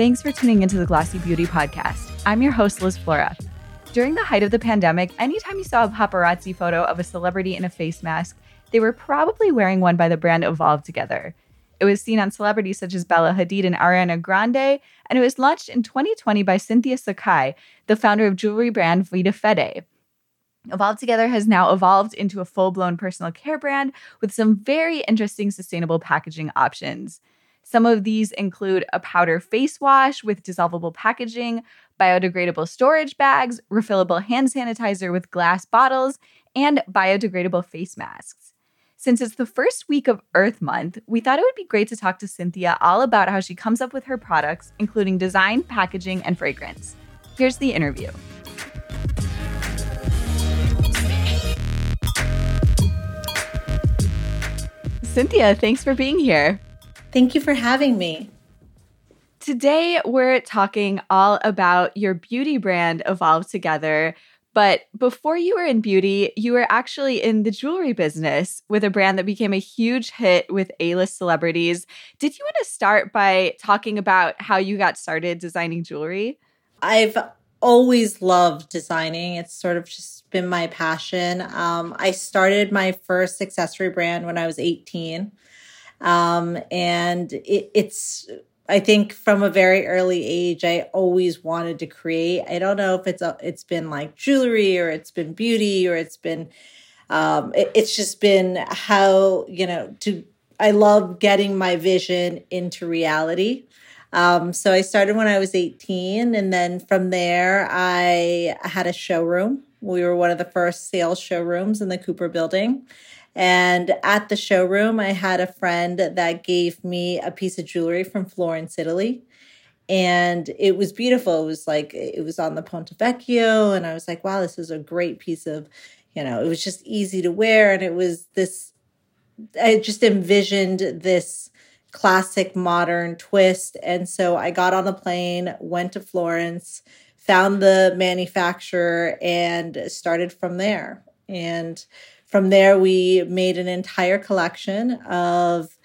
Thanks for tuning into the Glossy Beauty Podcast. I'm your host, Liz Flora. During the height of the pandemic, anytime you saw a paparazzi photo of a celebrity in a face mask, they were probably wearing one by the brand Evolve Together. It was seen on celebrities such as Bella Hadid and Ariana Grande, and it was launched in 2020 by Cynthia Sakai, the founder of jewelry brand Vita Fede. Evolve Together has now evolved into a full blown personal care brand with some very interesting sustainable packaging options. Some of these include a powder face wash with dissolvable packaging, biodegradable storage bags, refillable hand sanitizer with glass bottles, and biodegradable face masks. Since it's the first week of Earth Month, we thought it would be great to talk to Cynthia all about how she comes up with her products, including design, packaging, and fragrance. Here's the interview. Cynthia, thanks for being here. Thank you for having me. Today, we're talking all about your beauty brand, Evolve Together. But before you were in beauty, you were actually in the jewelry business with a brand that became a huge hit with A list celebrities. Did you want to start by talking about how you got started designing jewelry? I've always loved designing. It's sort of just been my passion. Um, I started my first accessory brand when I was 18. Um, and it, it's, I think from a very early age, I always wanted to create. I don't know if it's a, it's been like jewelry or it's been beauty or it's been, um, it, it's just been how you know to. I love getting my vision into reality. Um, so I started when I was 18, and then from there, I had a showroom. We were one of the first sales showrooms in the Cooper building. And at the showroom, I had a friend that gave me a piece of jewelry from Florence, Italy. And it was beautiful. It was like, it was on the Ponte Vecchio. And I was like, wow, this is a great piece of, you know, it was just easy to wear. And it was this, I just envisioned this classic modern twist. And so I got on the plane, went to Florence, found the manufacturer, and started from there. And from there, we made an entire collection of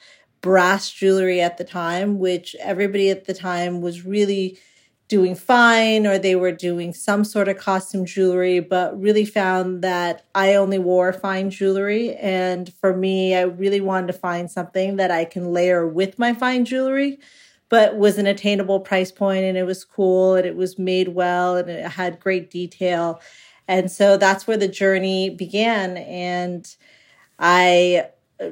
brass jewelry at the time, which everybody at the time was really doing fine or they were doing some sort of costume jewelry, but really found that I only wore fine jewelry. And for me, I really wanted to find something that I can layer with my fine jewelry, but was an attainable price point and it was cool and it was made well and it had great detail. And so that's where the journey began. And I uh,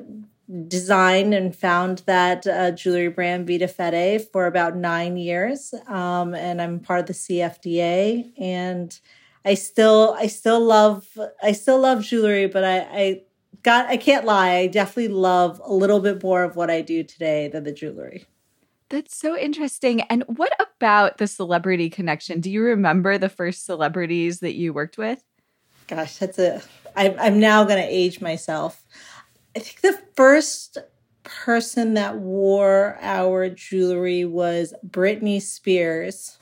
designed and found that uh, jewelry brand Vita Fede for about nine years. Um, and I'm part of the CFDA. And I still, I still love, I still love jewelry, but I, I got, I can't lie. I definitely love a little bit more of what I do today than the jewelry. That's so interesting. And what about the celebrity connection? Do you remember the first celebrities that you worked with? Gosh, that's a. I'm now going to age myself. I think the first person that wore our jewelry was Britney Spears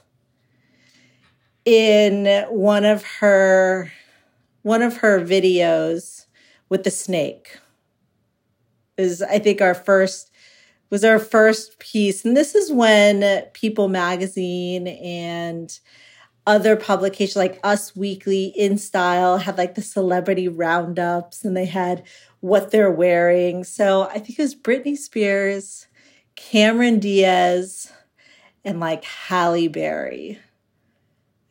in one of her one of her videos with the snake is I think our first was our first piece. And this is when People Magazine and other publications like Us Weekly, InStyle had like the celebrity roundups and they had what they're wearing. So I think it was Britney Spears, Cameron Diaz, and like Halle Berry.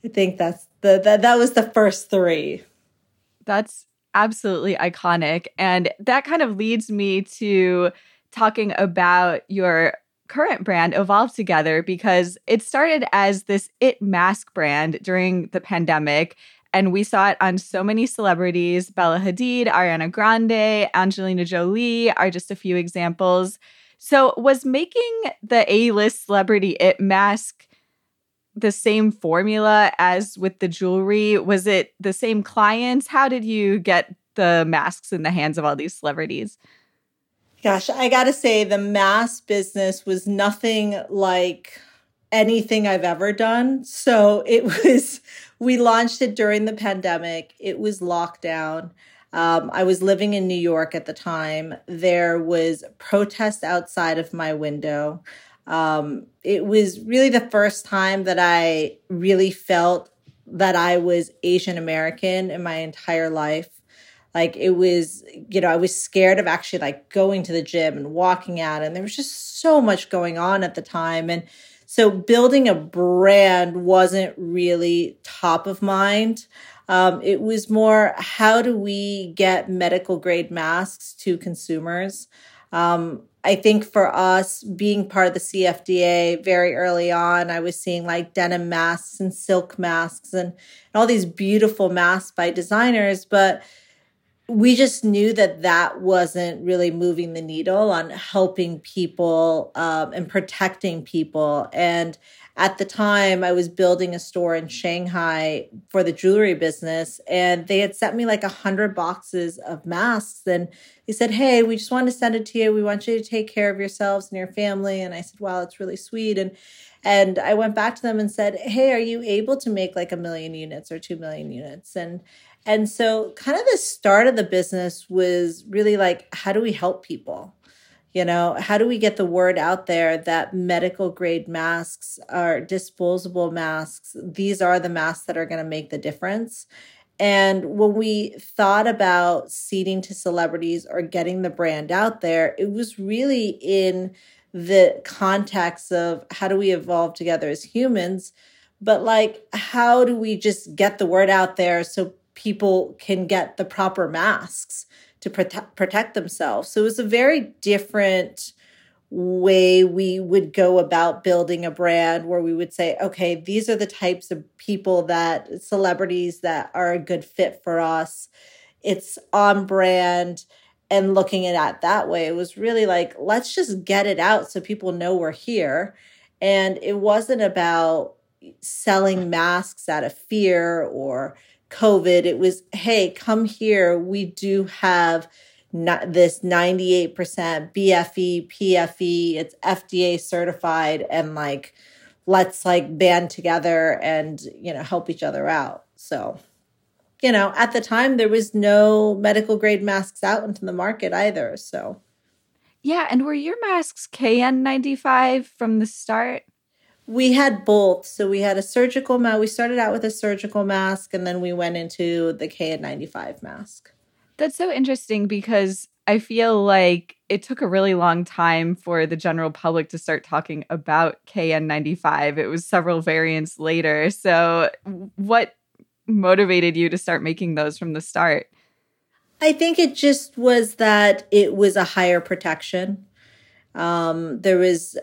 I think that's the that, that was the first three. That's absolutely iconic. And that kind of leads me to talking about your current brand Evolve Together because it started as this it mask brand during the pandemic. And we saw it on so many celebrities. Bella Hadid, Ariana Grande, Angelina Jolie are just a few examples. So, was making the A list celebrity it mask the same formula as with the jewelry? Was it the same clients? How did you get the masks in the hands of all these celebrities? Gosh, I got to say, the mass business was nothing like anything I've ever done. So it was, we launched it during the pandemic, it was lockdown. Um, I was living in New York at the time. There was protest outside of my window. Um, it was really the first time that I really felt that I was Asian American in my entire life. Like it was, you know, I was scared of actually like going to the gym and walking out, and there was just so much going on at the time. And so building a brand wasn't really top of mind. Um, it was more how do we get medical grade masks to consumers? Um, I think for us being part of the CFDA very early on, I was seeing like denim masks and silk masks and, and all these beautiful masks by designers, but we just knew that that wasn't really moving the needle on helping people um, and protecting people. And at the time, I was building a store in Shanghai for the jewelry business, and they had sent me like a hundred boxes of masks. And they said, "Hey, we just want to send it to you. We want you to take care of yourselves and your family." And I said, "Wow, it's really sweet." And and I went back to them and said, "Hey, are you able to make like a million units or two million units?" And and so, kind of the start of the business was really like, how do we help people? You know, how do we get the word out there that medical grade masks are disposable masks? These are the masks that are going to make the difference. And when we thought about seeding to celebrities or getting the brand out there, it was really in the context of how do we evolve together as humans, but like, how do we just get the word out there so people can get the proper masks to protect protect themselves. So it was a very different way we would go about building a brand where we would say, okay, these are the types of people that celebrities that are a good fit for us. It's on brand and looking at it that way. It was really like, let's just get it out so people know we're here. And it wasn't about selling masks out of fear or COVID, it was, hey, come here. We do have not this 98% BFE, PFE, it's FDA certified, and like, let's like band together and, you know, help each other out. So, you know, at the time, there was no medical grade masks out into the market either. So, yeah. And were your masks KN95 from the start? We had both. So we had a surgical mask. We started out with a surgical mask and then we went into the KN95 mask. That's so interesting because I feel like it took a really long time for the general public to start talking about KN95. It was several variants later. So, what motivated you to start making those from the start? I think it just was that it was a higher protection. Um, there was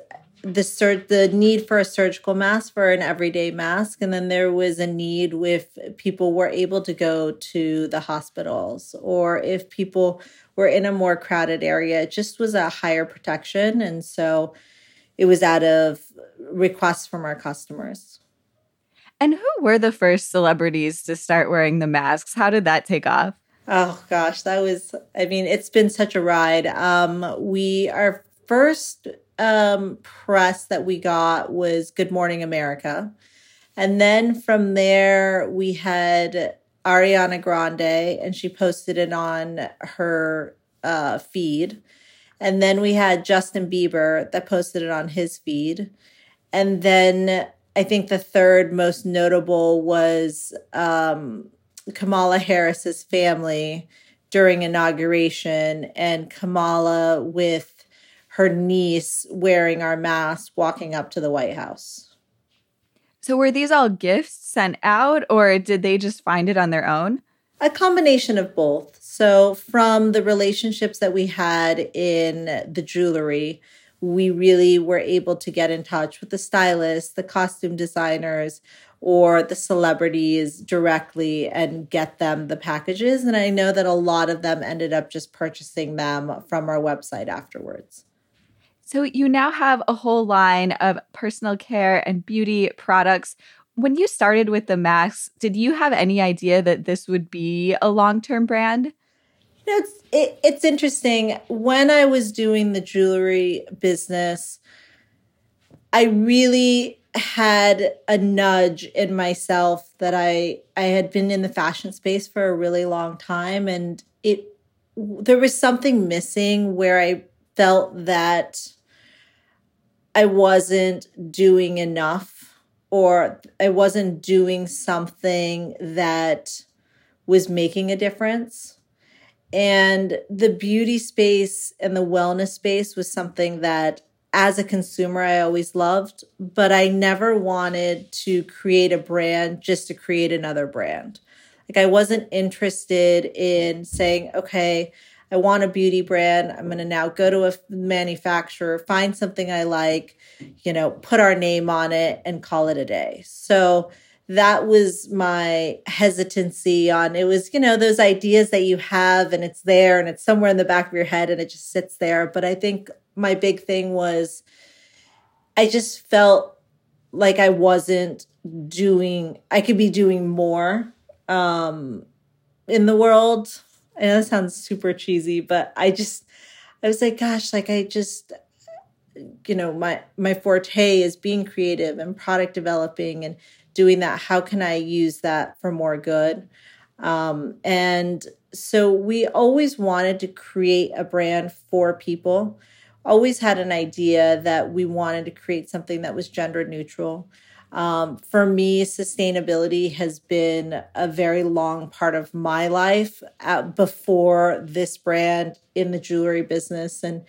the sur- the need for a surgical mask for an everyday mask. And then there was a need if people were able to go to the hospitals or if people were in a more crowded area. It just was a higher protection. And so it was out of requests from our customers. And who were the first celebrities to start wearing the masks? How did that take off? Oh gosh. That was i mean it's been such a ride. Um we our first um, press that we got was Good Morning America. And then from there, we had Ariana Grande, and she posted it on her uh, feed. And then we had Justin Bieber that posted it on his feed. And then I think the third most notable was um, Kamala Harris's family during inauguration, and Kamala with her niece wearing our mask walking up to the White House. So, were these all gifts sent out, or did they just find it on their own? A combination of both. So, from the relationships that we had in the jewelry, we really were able to get in touch with the stylists, the costume designers, or the celebrities directly and get them the packages. And I know that a lot of them ended up just purchasing them from our website afterwards. So you now have a whole line of personal care and beauty products. When you started with the masks, did you have any idea that this would be a long-term brand? You know, it's it, it's interesting. When I was doing the jewelry business, I really had a nudge in myself that I I had been in the fashion space for a really long time and it there was something missing where I felt that I wasn't doing enough or I wasn't doing something that was making a difference. And the beauty space and the wellness space was something that as a consumer, I always loved, but I never wanted to create a brand just to create another brand. Like, I wasn't interested in saying, okay, I want a beauty brand. I'm going to now go to a manufacturer, find something I like, you know, put our name on it and call it a day. So, that was my hesitancy on it was you know those ideas that you have and it's there and it's somewhere in the back of your head and it just sits there but i think my big thing was I just felt like I wasn't doing I could be doing more um in the world. I know that sounds super cheesy, but I just I was like, gosh, like I just you know, my my forte is being creative and product developing and doing that. How can I use that for more good? Um, and so we always wanted to create a brand for people always had an idea that we wanted to create something that was gender neutral. Um, for me, sustainability has been a very long part of my life uh, before this brand in the jewelry business. And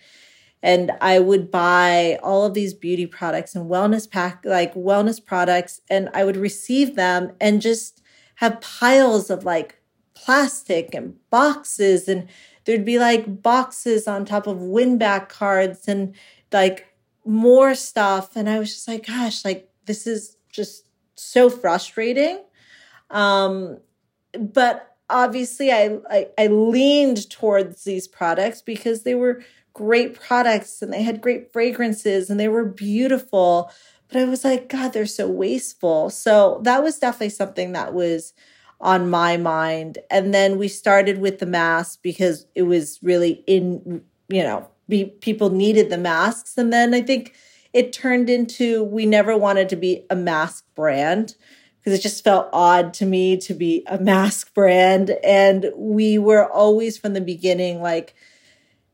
and I would buy all of these beauty products and wellness pack like wellness products and I would receive them and just have piles of like plastic and boxes and there'd be like boxes on top of win back cards and like more stuff. And I was just like, gosh, like this is just so frustrating. Um, but obviously I, I, I leaned towards these products because they were great products and they had great fragrances and they were beautiful. But I was like, God, they're so wasteful. So that was definitely something that was on my mind. And then we started with the mask because it was really in, you know, be, people needed the masks. And then I think it turned into we never wanted to be a mask brand because it just felt odd to me to be a mask brand. And we were always from the beginning like,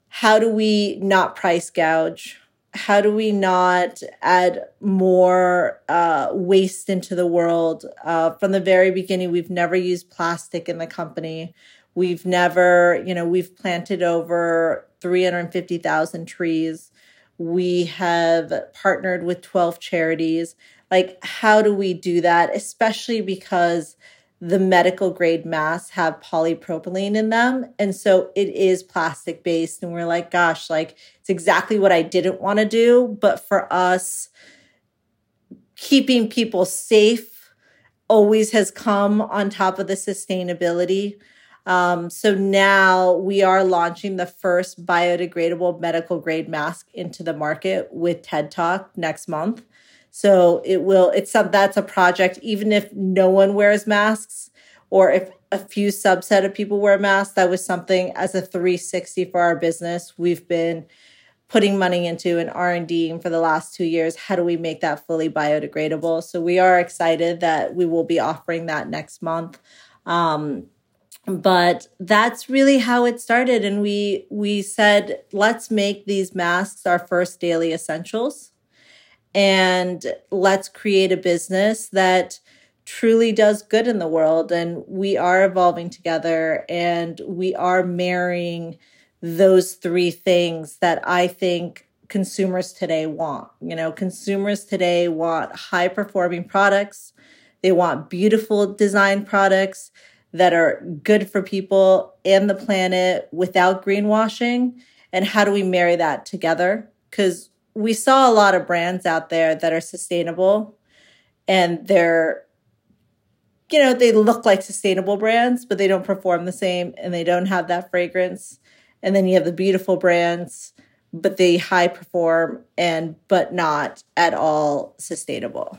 how do we not price gouge? how do we not add more uh, waste into the world? Uh, from the very beginning, we've never used plastic in the company. We've never, you know, we've planted over 350,000 trees. We have partnered with 12 charities. Like, how do we do that? Especially because the medical grade masks have polypropylene in them. And so it is plastic based. And we're like, gosh, like it's exactly what I didn't want to do. But for us, keeping people safe always has come on top of the sustainability. Um, so now we are launching the first biodegradable medical grade mask into the market with TED Talk next month. So it will, it's some, that's a project, even if no one wears masks or if a few subset of people wear masks, that was something as a 360 for our business. We've been putting money into an R&D for the last two years. How do we make that fully biodegradable? So we are excited that we will be offering that next month. Um, but that's really how it started and we we said let's make these masks our first daily essentials and let's create a business that truly does good in the world. And we are evolving together and we are marrying those three things that I think consumers today want. You know, consumers today want high performing products, they want beautiful design products that are good for people and the planet without greenwashing. And how do we marry that together? Because we saw a lot of brands out there that are sustainable and they're you know they look like sustainable brands but they don't perform the same and they don't have that fragrance and then you have the beautiful brands but they high perform and but not at all sustainable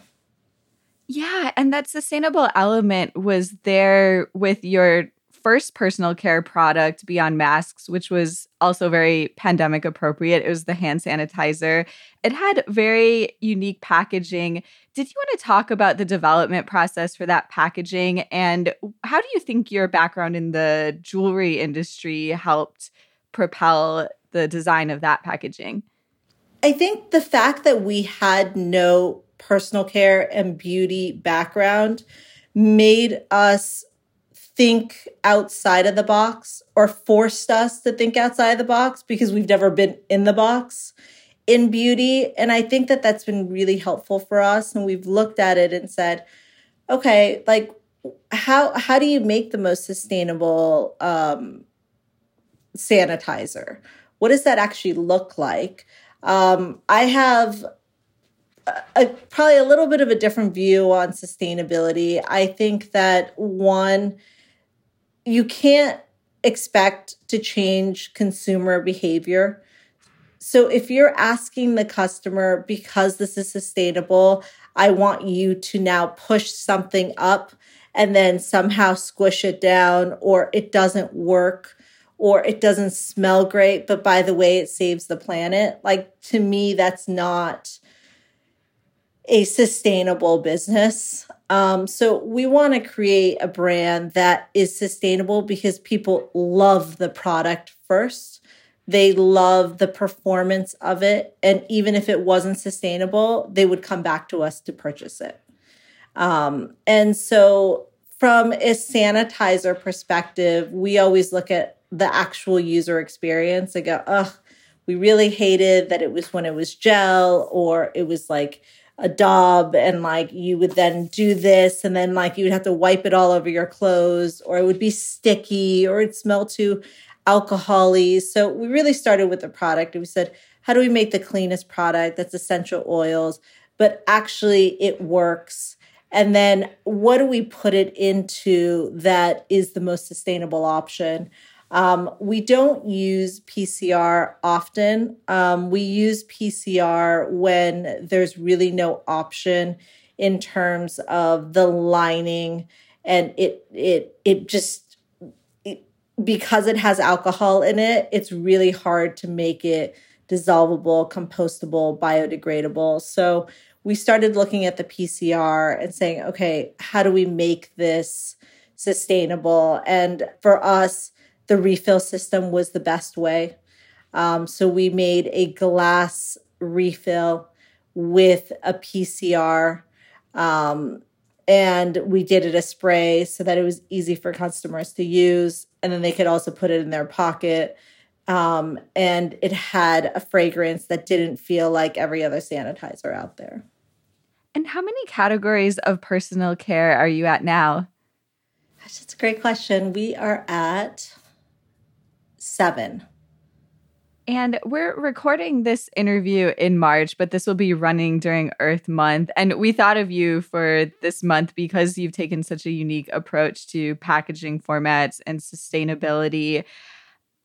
yeah and that sustainable element was there with your first personal care product beyond masks, which was also very pandemic appropriate. It was the hand sanitizer. It had very unique packaging. Did you want to talk about the development process for that packaging? And how do you think your background in the jewelry industry helped propel the design of that packaging? I think the fact that we had no personal care and beauty background made us think outside of the box or forced us to think outside of the box because we've never been in the box in beauty. And I think that that's been really helpful for us. And we've looked at it and said, okay, like, how how do you make the most sustainable um, sanitizer? What does that actually look like? Um, I have a, probably a little bit of a different view on sustainability. I think that one, you can't expect to change consumer behavior. So if you're asking the customer, because this is sustainable, I want you to now push something up and then somehow squish it down, or it doesn't work, or it doesn't smell great, but by the way, it saves the planet. Like to me, that's not a sustainable business. Um, so we want to create a brand that is sustainable because people love the product first. They love the performance of it. And even if it wasn't sustainable, they would come back to us to purchase it. Um, and so, from a sanitizer perspective, we always look at the actual user experience and go, ugh, we really hated that it was when it was gel or it was like a daub and like you would then do this and then like you would have to wipe it all over your clothes or it would be sticky or it'd smell too alcoholy. So we really started with the product and we said, how do we make the cleanest product that's essential oils, but actually it works? And then what do we put it into that is the most sustainable option? Um, we don't use PCR often. Um, we use PCR when there's really no option in terms of the lining, and it it it just it, because it has alcohol in it, it's really hard to make it dissolvable, compostable, biodegradable. So we started looking at the PCR and saying, okay, how do we make this sustainable? And for us the refill system was the best way. Um, so we made a glass refill with a PCR. Um, and we did it a spray so that it was easy for customers to use. And then they could also put it in their pocket. Um, and it had a fragrance that didn't feel like every other sanitizer out there. And how many categories of personal care are you at now? That's a great question. We are at seven. And we're recording this interview in March, but this will be running during Earth Month. And we thought of you for this month because you've taken such a unique approach to packaging formats and sustainability.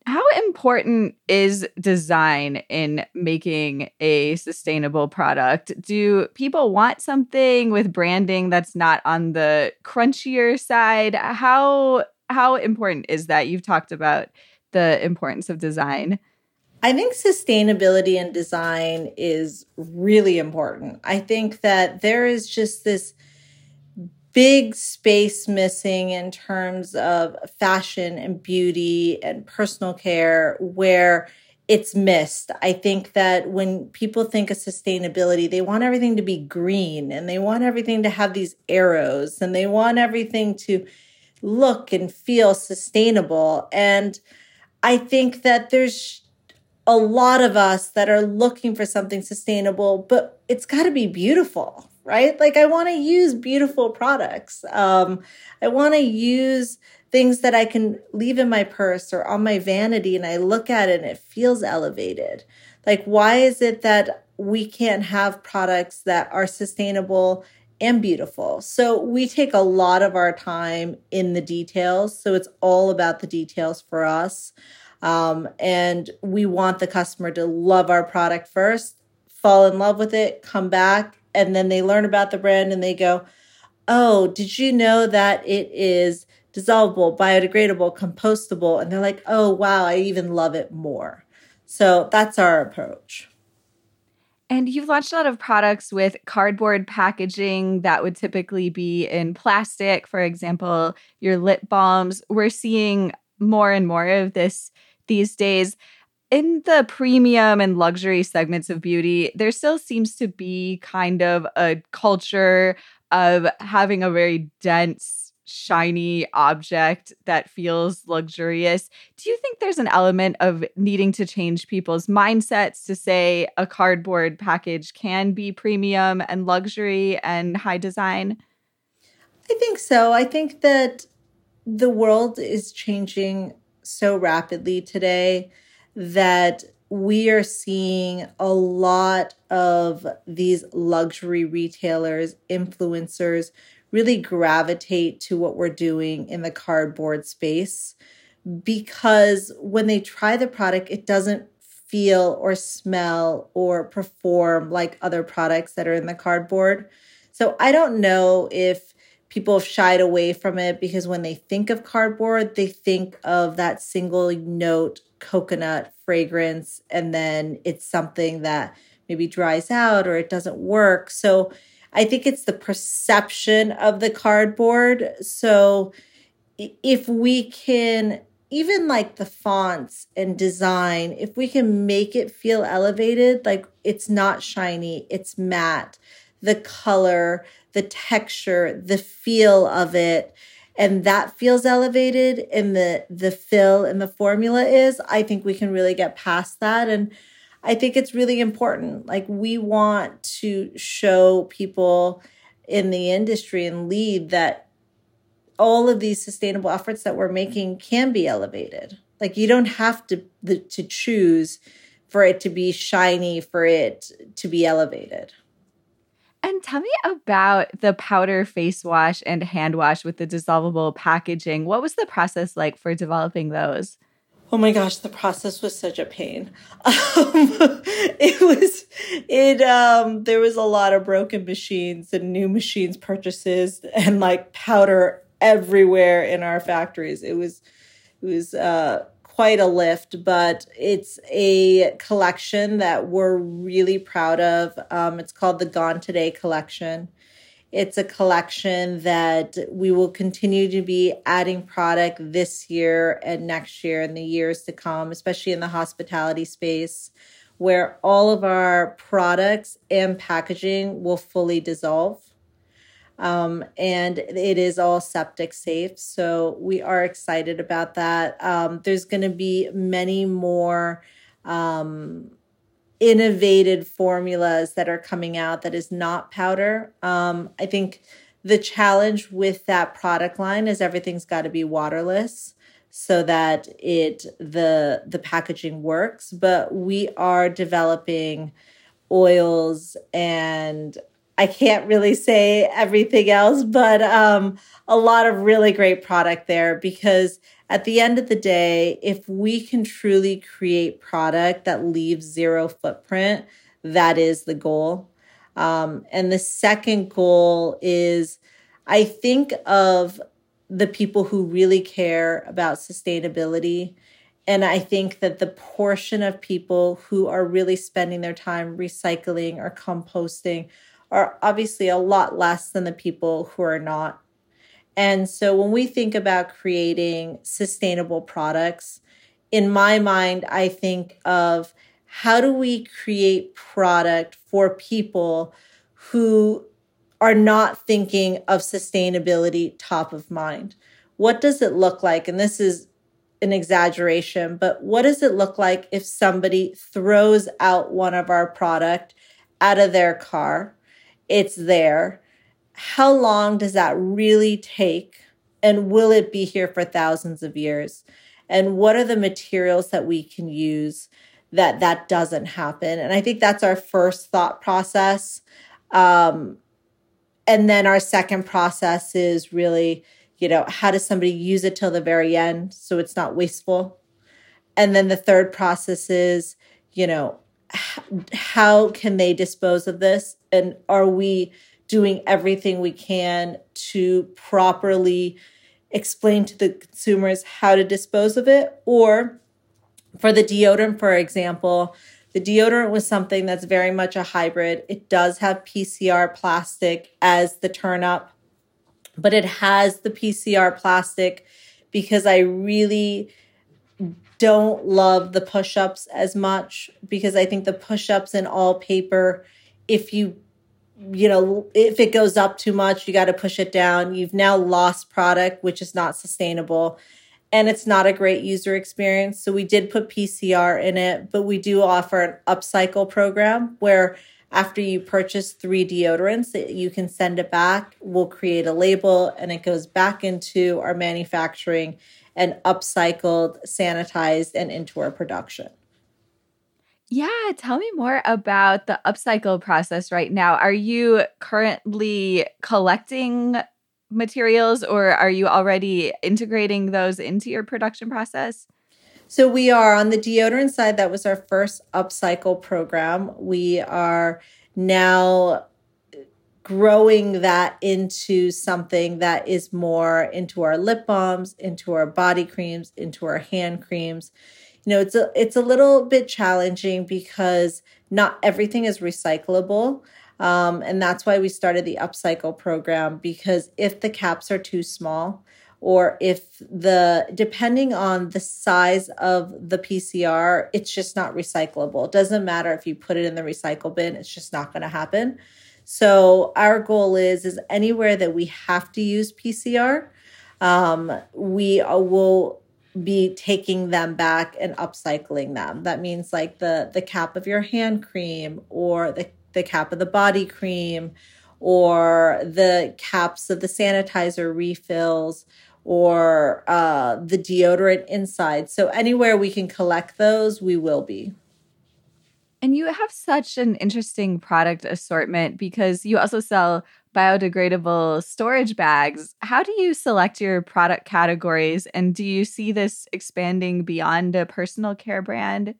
How important is design in making a sustainable product? Do people want something with branding that's not on the crunchier side? How how important is that? You've talked about the importance of design? I think sustainability and design is really important. I think that there is just this big space missing in terms of fashion and beauty and personal care where it's missed. I think that when people think of sustainability, they want everything to be green and they want everything to have these arrows and they want everything to look and feel sustainable. And I think that there's a lot of us that are looking for something sustainable, but it's got to be beautiful, right? Like I want to use beautiful products. Um, I want to use things that I can leave in my purse or on my vanity and I look at it and it feels elevated. Like, why is it that we can't have products that are sustainable and beautiful? So, we take a lot of our time in the details. So, it's all about the details for us. Um, and we want the customer to love our product first, fall in love with it, come back, and then they learn about the brand and they go, Oh, did you know that it is dissolvable, biodegradable, compostable? And they're like, Oh, wow, I even love it more. So that's our approach. And you've launched a lot of products with cardboard packaging that would typically be in plastic. For example, your lip balms. We're seeing more and more of this these days. in the premium and luxury segments of beauty, there still seems to be kind of a culture of having a very dense, shiny object that feels luxurious. Do you think there's an element of needing to change people's mindsets to say a cardboard package can be premium and luxury and high design? I think so. I think that the world is changing so rapidly today that we are seeing a lot of these luxury retailers, influencers really gravitate to what we're doing in the cardboard space because when they try the product, it doesn't feel or smell or perform like other products that are in the cardboard. So I don't know if people have shied away from it because when they think of cardboard, they think of that single note coconut fragrance, and then it's something that maybe dries out or it doesn't work. So I think it's the perception of the cardboard. So if we can, even like the fonts and design, if we can make it feel elevated, like it's not shiny, it's matte, the color, the texture, the feel of it, and that feels elevated and the the fill and the formula is, I think we can really get past that. And I think it's really important. Like we want to show people in the industry and lead that all of these sustainable efforts that we're making can be elevated. Like you don't have to the, to choose for it to be shiny, for it to be elevated. And tell me about the powder face wash and hand wash with the dissolvable packaging. What was the process like for developing those? Oh my gosh, the process was such a pain. Um, it was, it, um, there was a lot of broken machines and new machines purchases and like powder everywhere in our factories. It was, it was, uh, quite a lift, but it's a collection that we're really proud of. Um, it's called the Gone Today collection. It's a collection that we will continue to be adding product this year and next year and the years to come, especially in the hospitality space, where all of our products and packaging will fully dissolve. Um, and it is all septic safe. So we are excited about that. Um, there's going to be many more um, innovative formulas that are coming out that is not powder. Um, I think the challenge with that product line is everything's got to be waterless so that it the the packaging works but we are developing oils and I can't really say everything else, but um, a lot of really great product there because at the end of the day, if we can truly create product that leaves zero footprint, that is the goal. Um, and the second goal is I think of the people who really care about sustainability. And I think that the portion of people who are really spending their time recycling or composting are obviously a lot less than the people who are not. And so when we think about creating sustainable products, in my mind, I think of how do we create product for people who are not thinking of sustainability top of mind? What does it look like? And this is an exaggeration, but what does it look like if somebody throws out one of our product out of their car it's there. How long does that really take? And will it be here for thousands of years? And what are the materials that we can use that that doesn't happen? And I think that's our first thought process. Um, and then our second process is really, you know, how does somebody use it till the very end so it's not wasteful? And then the third process is, you know, how can they dispose of this? And are we doing everything we can to properly explain to the consumers how to dispose of it? Or for the deodorant for example the deodorant was something that's very much a hybrid. It does have pcr plastic as the turn up but it has the pcr plastic because i really don't love the push ups as much because I think the push ups in all paper, if you you know, if it goes up too much, you got to push it down. You've now lost product, which is not sustainable and it's not a great user experience. So we did put PCR in it, but we do offer an upcycle program where after you purchase three deodorants, you can send it back. We'll create a label and it goes back into our manufacturing and upcycled, sanitized, and into our production. Yeah, tell me more about the upcycle process right now. Are you currently collecting materials or are you already integrating those into your production process? So we are on the deodorant side. That was our first upcycle program. We are now growing that into something that is more into our lip balms, into our body creams, into our hand creams. You know, it's a it's a little bit challenging because not everything is recyclable. Um, and that's why we started the upcycle program because if the caps are too small, or if the depending on the size of the PCR, it's just not recyclable. It doesn't matter if you put it in the recycle bin, it's just not going to happen. So our goal is is anywhere that we have to use PCR, um, we will be taking them back and upcycling them. That means like the the cap of your hand cream or the the cap of the body cream or the caps of the sanitizer refills or uh, the deodorant inside. So anywhere we can collect those, we will be. And you have such an interesting product assortment because you also sell biodegradable storage bags. How do you select your product categories? And do you see this expanding beyond a personal care brand?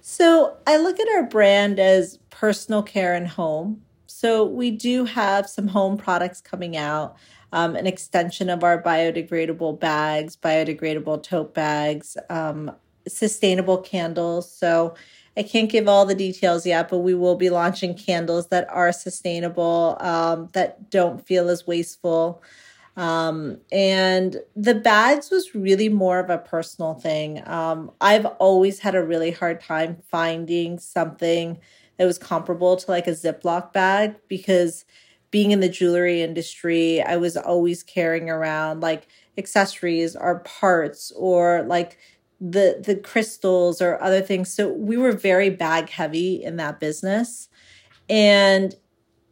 So I look at our brand as personal care and home. So we do have some home products coming out, um, an extension of our biodegradable bags, biodegradable tote bags, um, sustainable candles. So I can't give all the details yet, but we will be launching candles that are sustainable, um, that don't feel as wasteful. Um, and the bags was really more of a personal thing. Um, I've always had a really hard time finding something that was comparable to like a Ziploc bag because being in the jewelry industry, I was always carrying around like accessories or parts or like the the crystals or other things. So we were very bag heavy in that business. And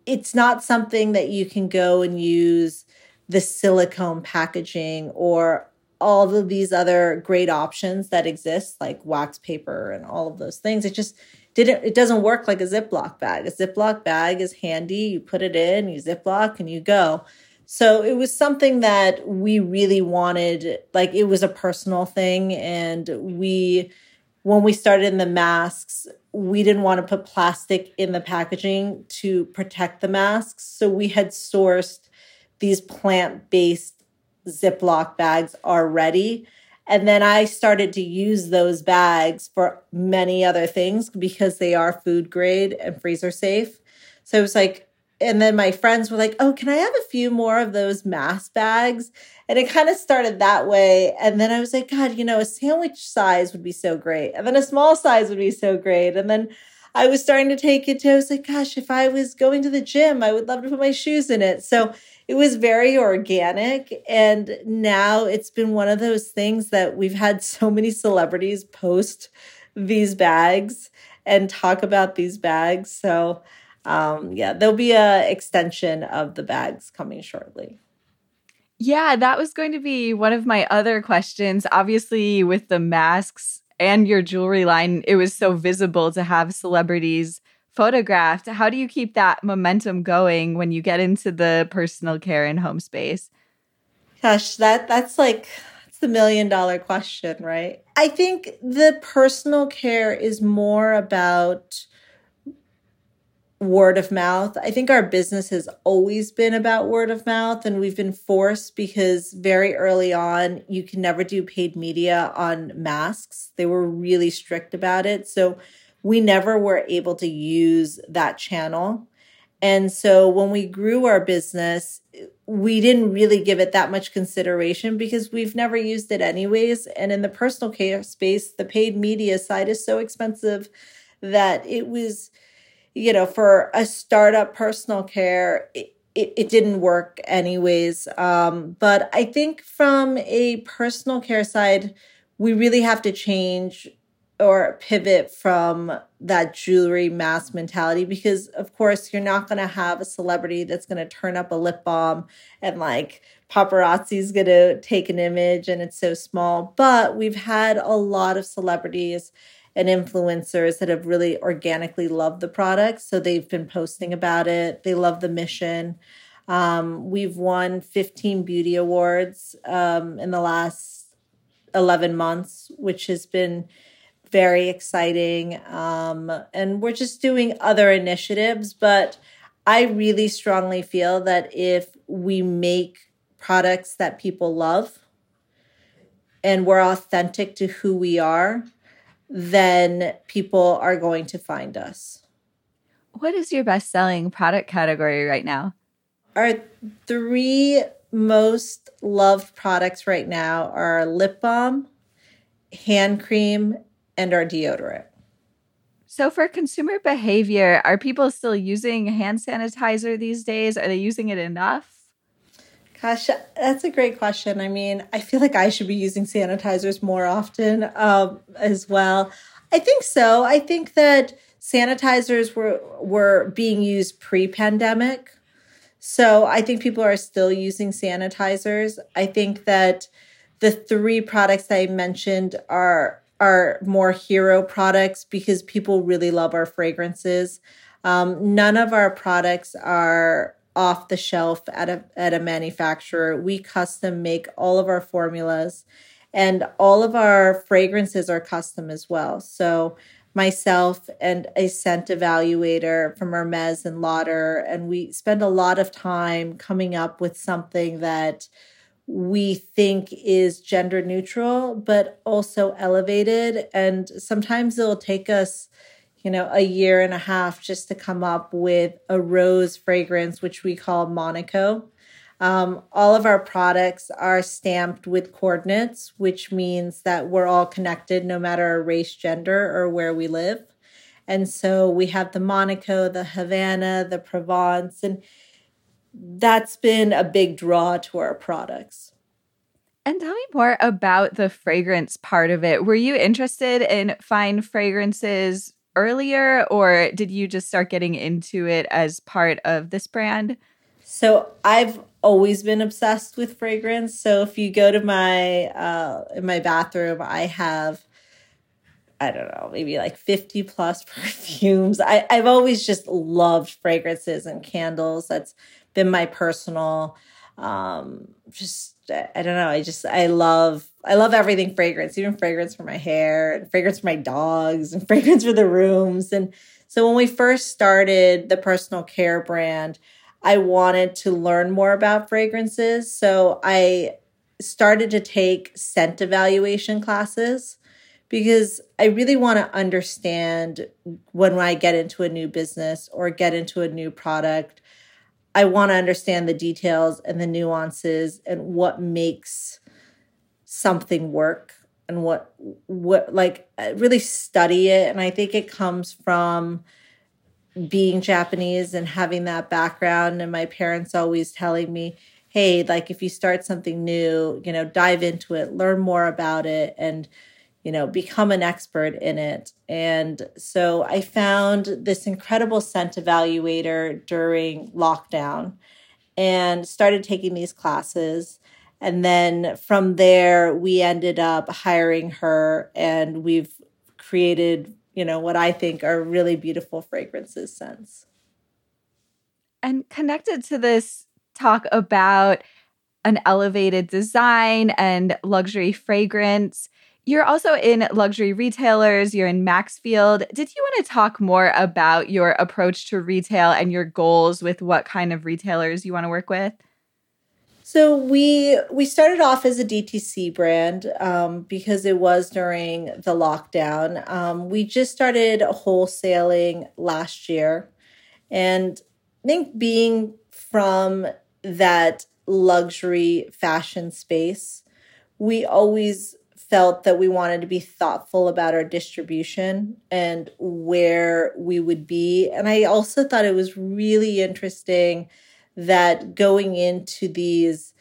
it's not something that you can go and use the silicone packaging or all of these other great options that exist like wax paper and all of those things it just didn't it doesn't work like a ziploc bag a ziploc bag is handy you put it in you ziploc and you go so it was something that we really wanted like it was a personal thing and we when we started in the masks we didn't want to put plastic in the packaging to protect the masks so we had sourced these plant based Ziploc bags already. And then I started to use those bags for many other things because they are food grade and freezer safe. So it was like, and then my friends were like, oh, can I have a few more of those mask bags? And it kind of started that way. And then I was like, God, you know, a sandwich size would be so great. And then a small size would be so great. And then I was starting to take it to, I was like, gosh, if I was going to the gym, I would love to put my shoes in it. So it was very organic. And now it's been one of those things that we've had so many celebrities post these bags and talk about these bags. So, um, yeah, there'll be a extension of the bags coming shortly. Yeah, that was going to be one of my other questions. Obviously, with the masks and your jewelry line, it was so visible to have celebrities photographed. How do you keep that momentum going when you get into the personal care and home space? Gosh, that that's like it's the million dollar question, right? I think the personal care is more about word of mouth. I think our business has always been about word of mouth, and we've been forced because very early on, you can never do paid media on masks. They were really strict about it. So we never were able to use that channel. And so when we grew our business, we didn't really give it that much consideration because we've never used it anyways. And in the personal care space, the paid media side is so expensive that it was, you know, for a startup personal care, it, it, it didn't work anyways. Um, but I think from a personal care side, we really have to change or pivot from that jewelry mass mentality because of course you're not going to have a celebrity that's going to turn up a lip balm and like paparazzi's going to take an image and it's so small but we've had a lot of celebrities and influencers that have really organically loved the product so they've been posting about it they love the mission um, we've won 15 beauty awards um, in the last 11 months which has been very exciting. Um, and we're just doing other initiatives. But I really strongly feel that if we make products that people love and we're authentic to who we are, then people are going to find us. What is your best selling product category right now? Our three most loved products right now are lip balm, hand cream, and our deodorant. So, for consumer behavior, are people still using hand sanitizer these days? Are they using it enough? Gosh, that's a great question. I mean, I feel like I should be using sanitizers more often um, as well. I think so. I think that sanitizers were were being used pre-pandemic. So I think people are still using sanitizers. I think that the three products I mentioned are are more hero products because people really love our fragrances. Um, none of our products are off the shelf at a at a manufacturer. We custom make all of our formulas and all of our fragrances are custom as well. So myself and a scent evaluator from Hermes and Lauder and we spend a lot of time coming up with something that we think is gender neutral, but also elevated. And sometimes it'll take us, you know, a year and a half just to come up with a rose fragrance, which we call Monaco. Um, all of our products are stamped with coordinates, which means that we're all connected no matter our race, gender, or where we live. And so we have the Monaco, the Havana, the Provence, and that's been a big draw to our products. And tell me more about the fragrance part of it. Were you interested in fine fragrances earlier, or did you just start getting into it as part of this brand? So I've always been obsessed with fragrance. So if you go to my uh, in my bathroom, I have I don't know, maybe like 50 plus perfumes. I, I've always just loved fragrances and candles. That's been my personal um just i don't know. I just i love i love everything fragrance even fragrance for my hair and fragrance for my dogs and fragrance for the rooms. And so when we first started the personal care brand i wanted to learn more about fragrances. So i started to take scent evaluation classes because I really want to understand when I get into a new business or get into a new product I want to understand the details and the nuances and what makes something work and what what like really study it and I think it comes from being Japanese and having that background and my parents always telling me hey like if you start something new you know dive into it learn more about it and you know, become an expert in it. And so I found this incredible scent evaluator during lockdown and started taking these classes. And then from there, we ended up hiring her and we've created, you know, what I think are really beautiful fragrances since. And connected to this talk about an elevated design and luxury fragrance you're also in luxury retailers, you're in Maxfield. Did you want to talk more about your approach to retail and your goals with what kind of retailers you want to work with? So we we started off as a DTC brand um, because it was during the lockdown. Um, we just started wholesaling last year, and I think being from that luxury fashion space. We always felt that we wanted to be thoughtful about our distribution and where we would be. And I also thought it was really interesting that going into these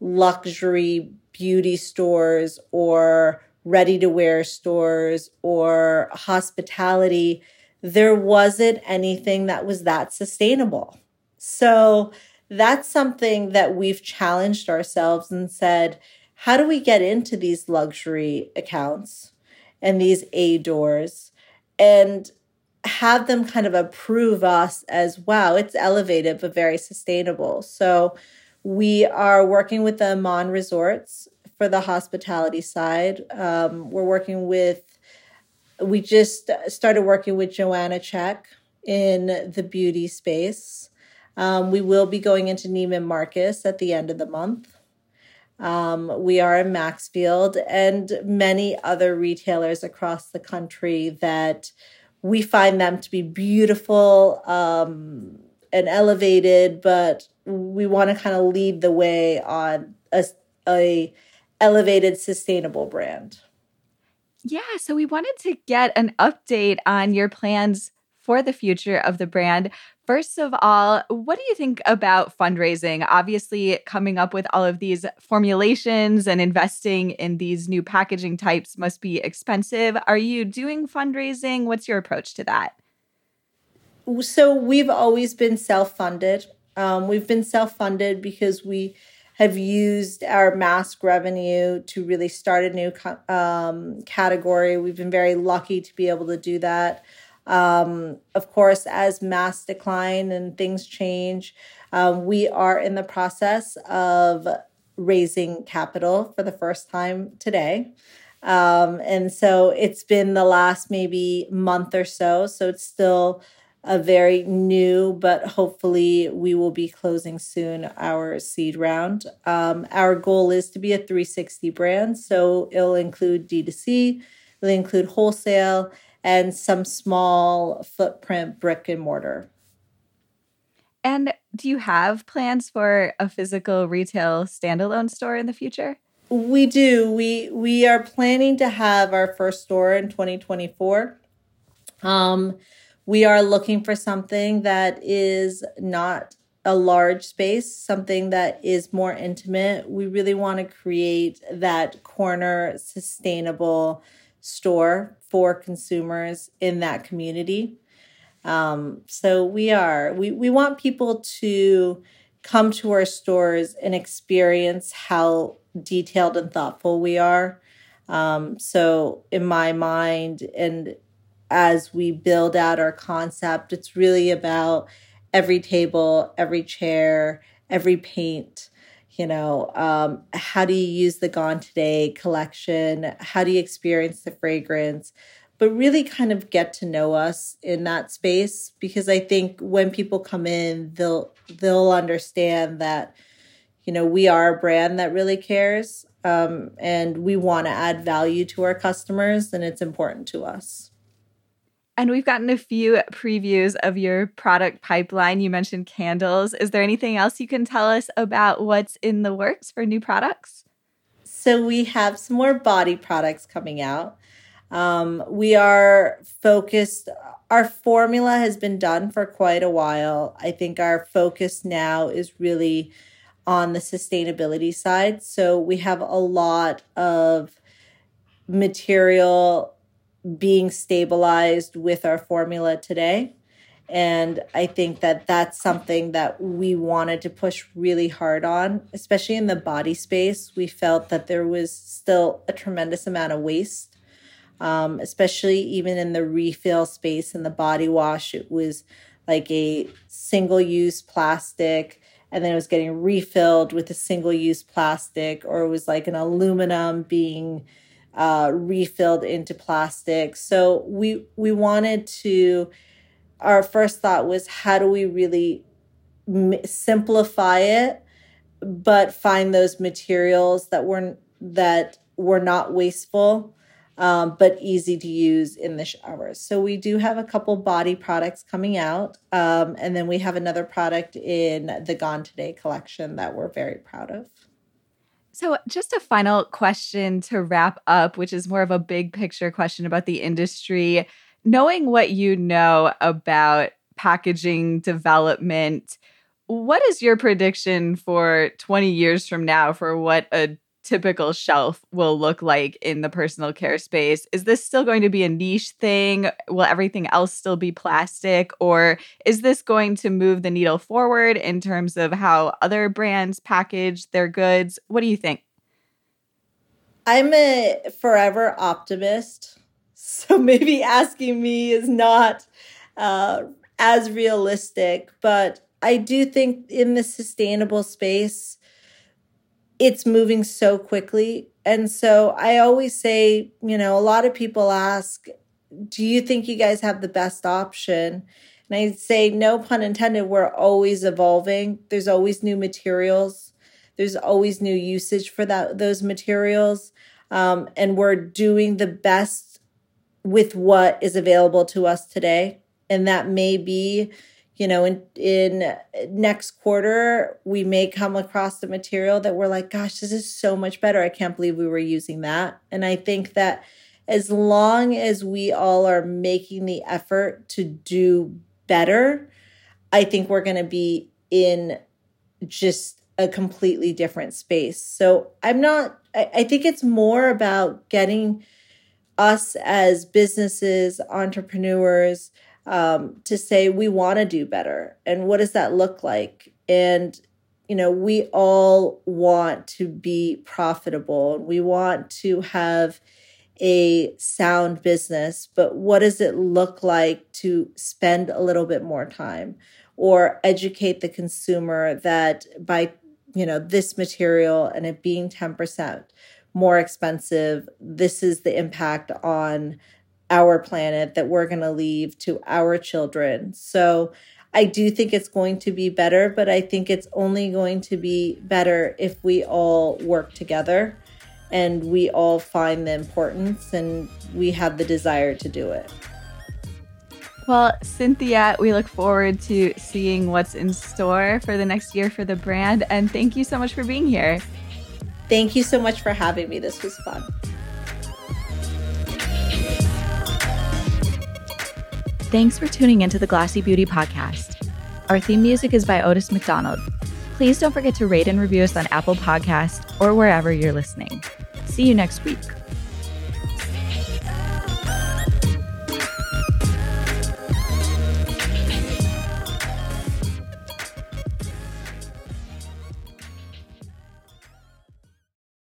luxury beauty stores or ready to wear stores or hospitality, there wasn't anything that was that sustainable. So that's something that we've challenged ourselves and said, how do we get into these luxury accounts and these A doors and have them kind of approve us as wow, it's elevated but very sustainable. So we are working with the Aman Resorts for the hospitality side. Um, we're working with, we just started working with Joanna Czech in the beauty space. Um, we will be going into Neiman Marcus at the end of the month. Um, we are in Maxfield and many other retailers across the country that we find them to be beautiful um, and elevated, but we want to kind of lead the way on a, a elevated, sustainable brand. Yeah, so we wanted to get an update on your plans for the future of the brand. First of all, what do you think about fundraising? Obviously, coming up with all of these formulations and investing in these new packaging types must be expensive. Are you doing fundraising? What's your approach to that? So, we've always been self funded. Um, we've been self funded because we have used our mask revenue to really start a new um, category. We've been very lucky to be able to do that. Um, of course, as mass decline and things change, um, we are in the process of raising capital for the first time today. Um, and so it's been the last maybe month or so. So it's still a very new, but hopefully we will be closing soon our seed round. Um, our goal is to be a 360 brand. So it'll include D2C, it'll include wholesale, and some small footprint brick and mortar. And do you have plans for a physical retail standalone store in the future? We do. We we are planning to have our first store in 2024. Um, we are looking for something that is not a large space, something that is more intimate. We really want to create that corner sustainable store for consumers in that community. Um, so we are we we want people to come to our stores and experience how detailed and thoughtful we are. Um, so in my mind, and as we build out our concept, it's really about every table, every chair, every paint you know um, how do you use the gone today collection? How do you experience the fragrance? But really kind of get to know us in that space because i think when people come in they'll they'll understand that you know we are a brand that really cares um, and we want to add value to our customers and it's important to us and we've gotten a few previews of your product pipeline. You mentioned candles. Is there anything else you can tell us about what's in the works for new products? So, we have some more body products coming out. Um, we are focused, our formula has been done for quite a while. I think our focus now is really on the sustainability side. So, we have a lot of material being stabilized with our formula today. And I think that that's something that we wanted to push really hard on, especially in the body space. We felt that there was still a tremendous amount of waste, um, especially even in the refill space in the body wash. It was like a single use plastic and then it was getting refilled with a single use plastic, or it was like an aluminum being uh, refilled into plastic. So we we wanted to. Our first thought was how do we really m- simplify it, but find those materials that were that were not wasteful. um, but easy to use in the showers. So we do have a couple body products coming out. Um, and then we have another product in the Gone Today collection that we're very proud of. So, just a final question to wrap up, which is more of a big picture question about the industry. Knowing what you know about packaging development, what is your prediction for 20 years from now for what a typical shelf will look like in the personal care space. Is this still going to be a niche thing? Will everything else still be plastic? Or is this going to move the needle forward in terms of how other brands package their goods? What do you think? I'm a forever optimist. So maybe asking me is not uh, as realistic, but I do think in the sustainable space, it's moving so quickly. And so I always say, you know, a lot of people ask, do you think you guys have the best option? And I say, no pun intended, we're always evolving. There's always new materials. There's always new usage for that those materials. Um, and we're doing the best with what is available to us today. And that may be you know in in uh, next quarter we may come across the material that we're like gosh this is so much better. I can't believe we were using that. And i think that as long as we all are making the effort to do better i think we're going to be in just a completely different space. So i'm not I, I think it's more about getting us as businesses entrepreneurs um, to say we want to do better. And what does that look like? And you know we all want to be profitable. We want to have a sound business but what does it look like to spend a little bit more time or educate the consumer that by you know this material and it being 10% more expensive this is the impact on our planet that we're going to leave to our children. So I do think it's going to be better, but I think it's only going to be better if we all work together and we all find the importance and we have the desire to do it. Well, Cynthia, we look forward to seeing what's in store for the next year for the brand. And thank you so much for being here. Thank you so much for having me. This was fun. Thanks for tuning into the Glossy Beauty Podcast. Our theme music is by Otis McDonald. Please don't forget to rate and review us on Apple Podcasts or wherever you're listening. See you next week.